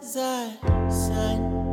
as I sign.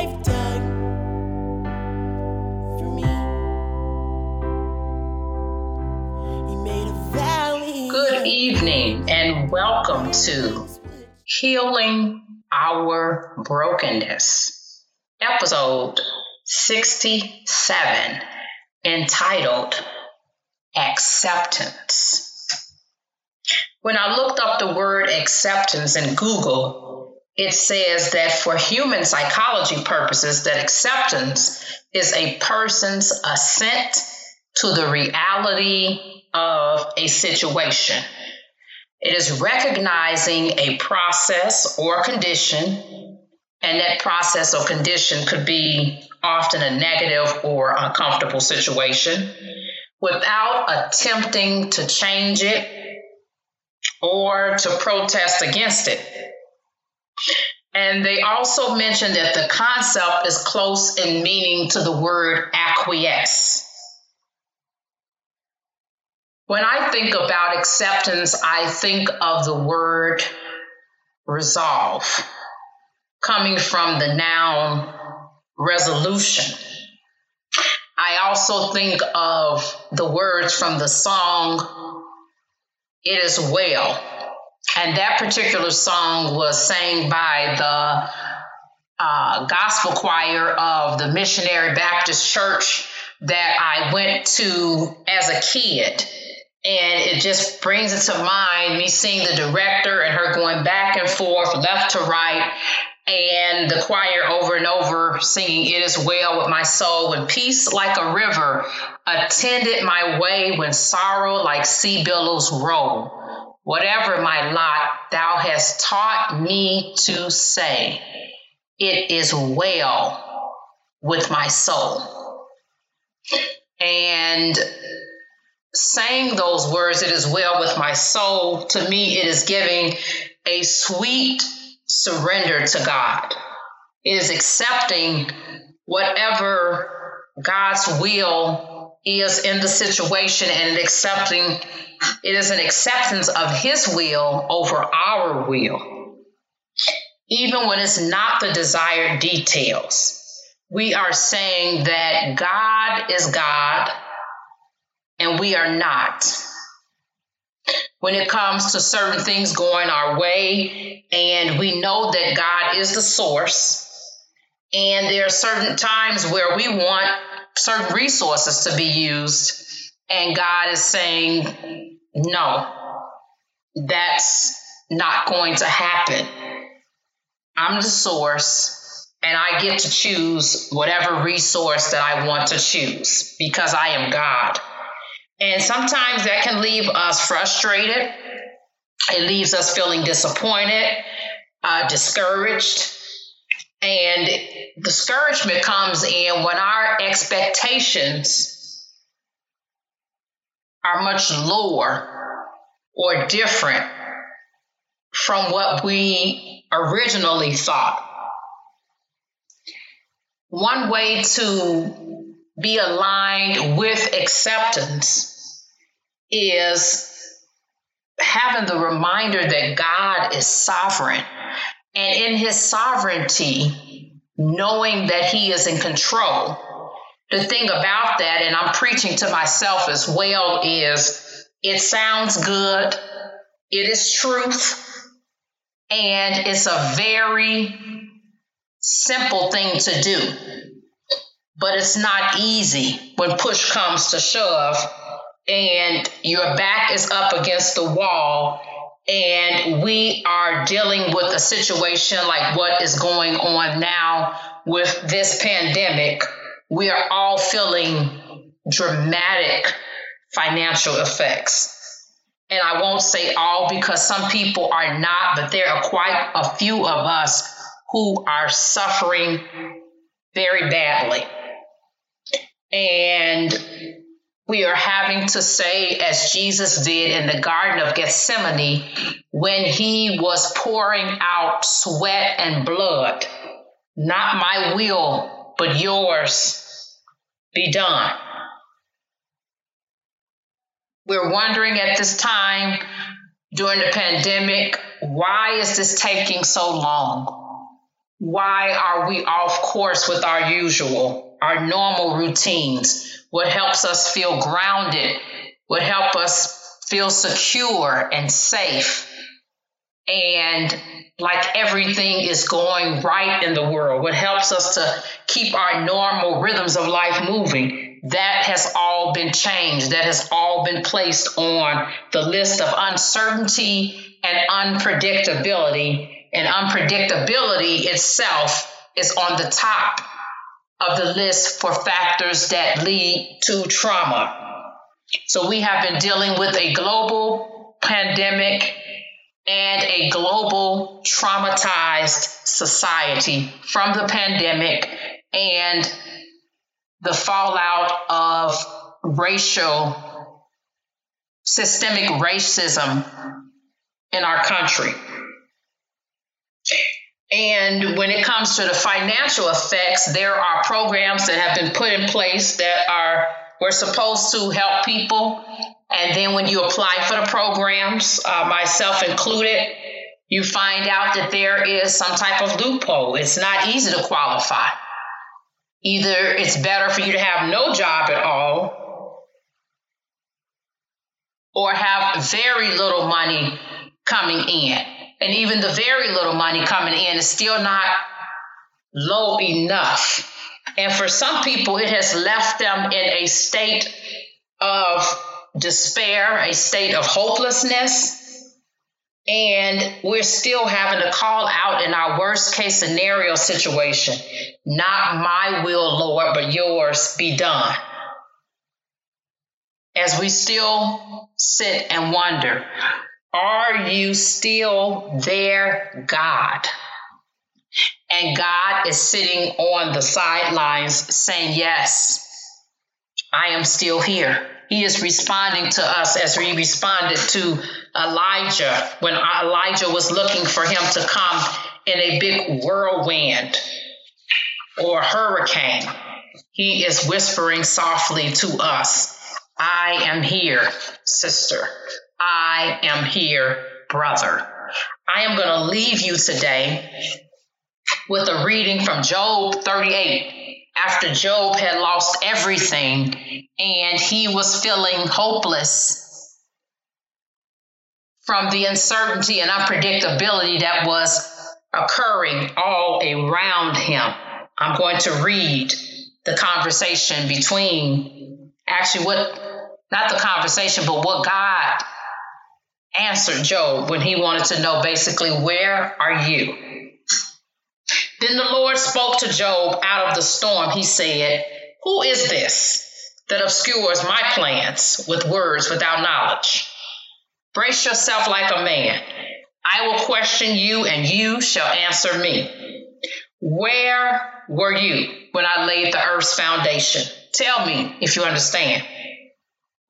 I've dug for me. He made a valley. Good evening and welcome to Healing Our Brokenness, episode 67, entitled Acceptance. When I looked up the word acceptance in Google, it says that for human psychology purposes, that acceptance is a person's assent to the reality of a situation. It is recognizing a process or condition, and that process or condition could be often a negative or uncomfortable situation, without attempting to change it or to protest against it. And they also mentioned that the concept is close in meaning to the word acquiesce. When I think about acceptance, I think of the word resolve, coming from the noun resolution. I also think of the words from the song It Is Well. And that particular song was sang by the uh, gospel choir of the Missionary Baptist Church that I went to as a kid. And it just brings it to mind me seeing the director and her going back and forth, left to right, and the choir over and over singing It Is Well with My Soul, when peace like a river attended my way, when sorrow like sea billows roll. Whatever my lot, thou hast taught me to say, It is well with my soul. And saying those words, It is well with my soul, to me, it is giving a sweet surrender to God. It is accepting whatever God's will is in the situation and accepting it is an acceptance of his will over our will. Even when it's not the desired details, we are saying that God is God and we are not. When it comes to certain things going our way, and we know that God is the source, and there are certain times where we want certain resources to be used, and God is saying, no, that's not going to happen. I'm the source, and I get to choose whatever resource that I want to choose because I am God. And sometimes that can leave us frustrated. It leaves us feeling disappointed, uh, discouraged. And discouragement comes in when our expectations are much lower or different from what we originally thought. One way to be aligned with acceptance is having the reminder that God is sovereign. And in his sovereignty, knowing that he is in control. The thing about that, and I'm preaching to myself as well, is it sounds good, it is truth, and it's a very simple thing to do. But it's not easy when push comes to shove and your back is up against the wall and we are dealing with a situation like what is going on now with this pandemic. We are all feeling dramatic financial effects. and I won't say all because some people are not, but there are quite a few of us who are suffering very badly. And we are having to say, as Jesus did in the Garden of Gethsemane, when he was pouring out sweat and blood, not my will, but yours be done. We're wondering at this time during the pandemic, why is this taking so long? Why are we off course with our usual, our normal routines? What helps us feel grounded? What help us feel secure and safe? And like everything is going right in the world, what helps us to keep our normal rhythms of life moving that has all been changed. That has all been placed on the list of uncertainty and unpredictability. And unpredictability itself is on the top of the list for factors that lead to trauma. So we have been dealing with a global pandemic and a global traumatized society from the pandemic and the fallout of racial, systemic racism in our country. And when it comes to the financial effects, there are programs that have been put in place that are we're supposed to help people. And then when you apply for the programs, uh, myself included, you find out that there is some type of loophole. It's not easy to qualify. Either it's better for you to have no job at all or have very little money coming in. And even the very little money coming in is still not low enough. And for some people, it has left them in a state of despair, a state of hopelessness. And we're still having to call out in our worst case scenario situation not my will, Lord, but yours be done. As we still sit and wonder, are you still there, God? And God is sitting on the sidelines saying, Yes, I am still here. He is responding to us as we responded to Elijah when Elijah was looking for him to come in a big whirlwind or hurricane, he is whispering softly to us, I am here, sister. I am here, brother. I am going to leave you today with a reading from Job 38. After Job had lost everything and he was feeling hopeless from the uncertainty and unpredictability that was occurring all around him. I'm going to read the conversation between actually what, not the conversation, but what God answered Job when he wanted to know basically, where are you? Then the Lord spoke to Job out of the storm. He said, Who is this that obscures my plans with words without knowledge? Brace yourself like a man. I will question you, and you shall answer me. Where were you when I laid the earth's foundation? Tell me if you understand.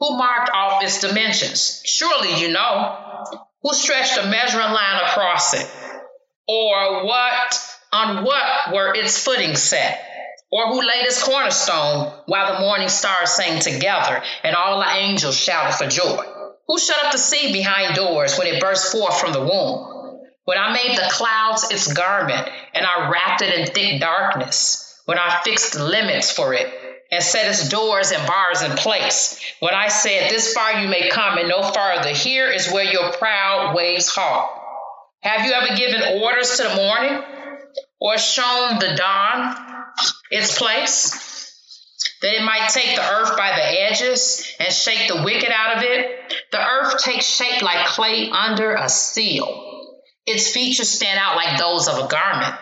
Who marked off its dimensions? Surely you know. Who stretched a measuring line across it? Or what on what were its footing set? Or who laid its cornerstone while the morning stars sang together and all the angels shouted for joy? Who shut up the sea behind doors when it burst forth from the womb? When I made the clouds its garment and I wrapped it in thick darkness, when I fixed limits for it and set its doors and bars in place, when I said, This far you may come and no farther, here is where your proud waves halt. Have you ever given orders to the morning or shown the dawn its place? that it might take the earth by the edges and shake the wicked out of it. The earth takes shape like clay under a seal. Its features stand out like those of a garment.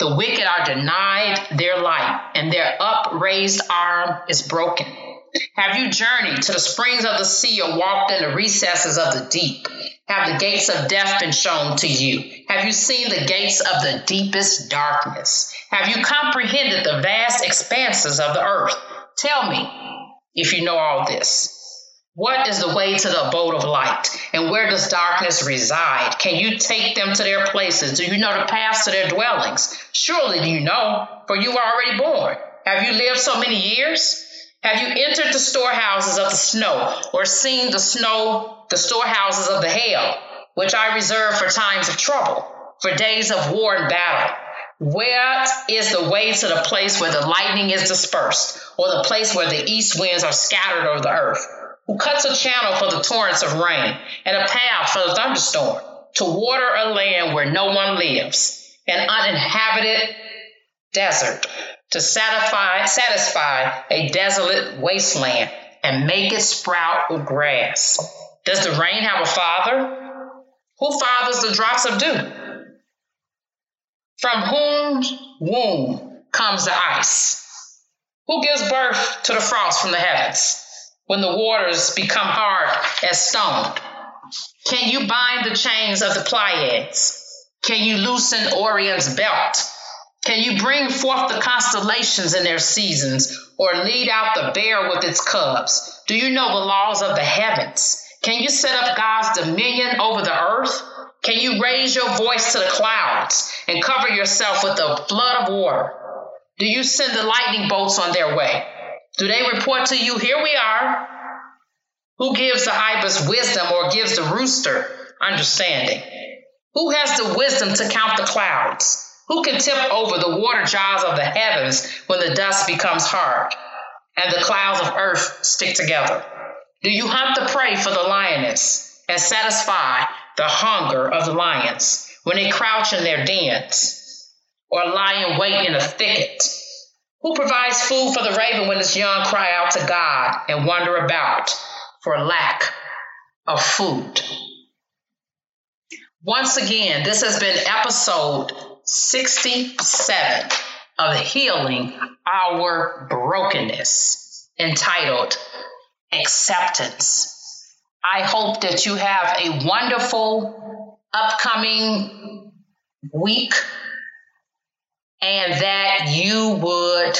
The wicked are denied their light, and their upraised arm is broken. Have you journeyed to the springs of the sea or walked in the recesses of the deep? Have the gates of death been shown to you? Have you seen the gates of the deepest darkness? Have you comprehended the vast expanses of the earth? Tell me if you know all this. What is the way to the abode of light? And where does darkness reside? Can you take them to their places? Do you know the paths to their dwellings? Surely you know, for you are already born. Have you lived so many years? Have you entered the storehouses of the snow, or seen the snow, the storehouses of the hail, which I reserve for times of trouble, for days of war and battle? Where is the way to the place where the lightning is dispersed, or the place where the east winds are scattered over the earth? Who cuts a channel for the torrents of rain, and a path for the thunderstorm, to water a land where no one lives, an uninhabited desert, to satisfy, satisfy a desolate wasteland and make it sprout with grass. Does the rain have a father? Who fathers the drops of dew? From whose womb comes the ice? Who gives birth to the frost from the heavens when the waters become hard as stone? Can you bind the chains of the Pleiades? Can you loosen Orion's belt? Can you bring forth the constellations in their seasons, or lead out the bear with its cubs? Do you know the laws of the heavens? Can you set up God's dominion over the earth? Can you raise your voice to the clouds and cover yourself with a flood of water? Do you send the lightning bolts on their way? Do they report to you, Here we are? Who gives the ibis wisdom or gives the rooster understanding? Who has the wisdom to count the clouds? Who can tip over the water jars of the heavens when the dust becomes hard and the clouds of earth stick together? Do you hunt the prey for the lioness and satisfy the hunger of the lions when they crouch in their dens or lie in wait in a thicket? Who provides food for the raven when its young cry out to God and wander about for lack of food? Once again, this has been episode 67 of Healing Our Brokenness, entitled Acceptance. I hope that you have a wonderful upcoming week and that you would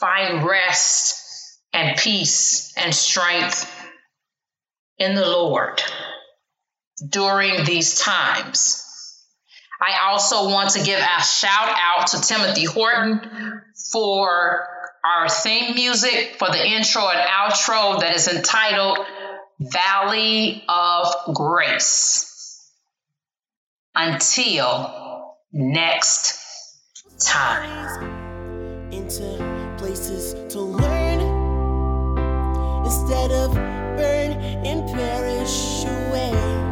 find rest and peace and strength in the Lord during these times. I also want to give a shout out to Timothy Horton for our theme music for the intro and outro that is entitled Valley of Grace. Until next time. Into places to learn instead of burn and perish away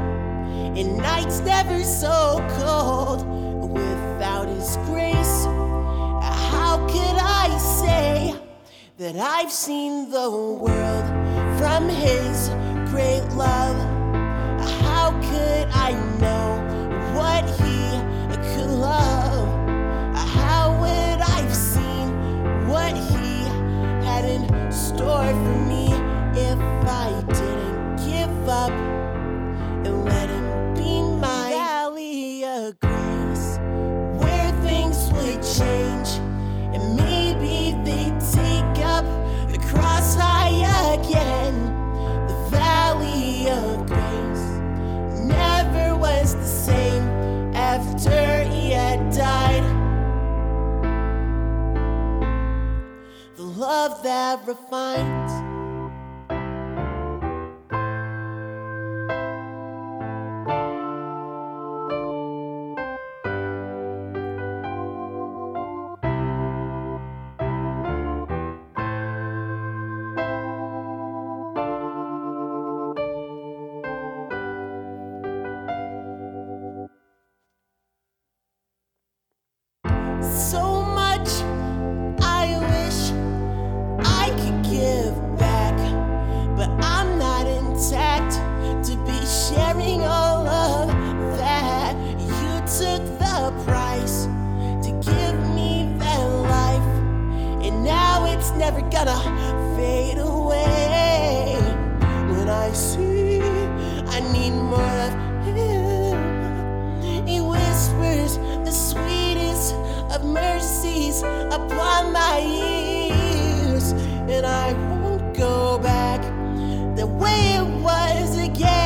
and nights never so cold without His grace. How could I say that I've seen the world from His great love? How could I know what He could love? Love that gonna fade away when I see I need more of Him. He whispers the sweetest of mercies upon my ears, and I won't go back the way it was again.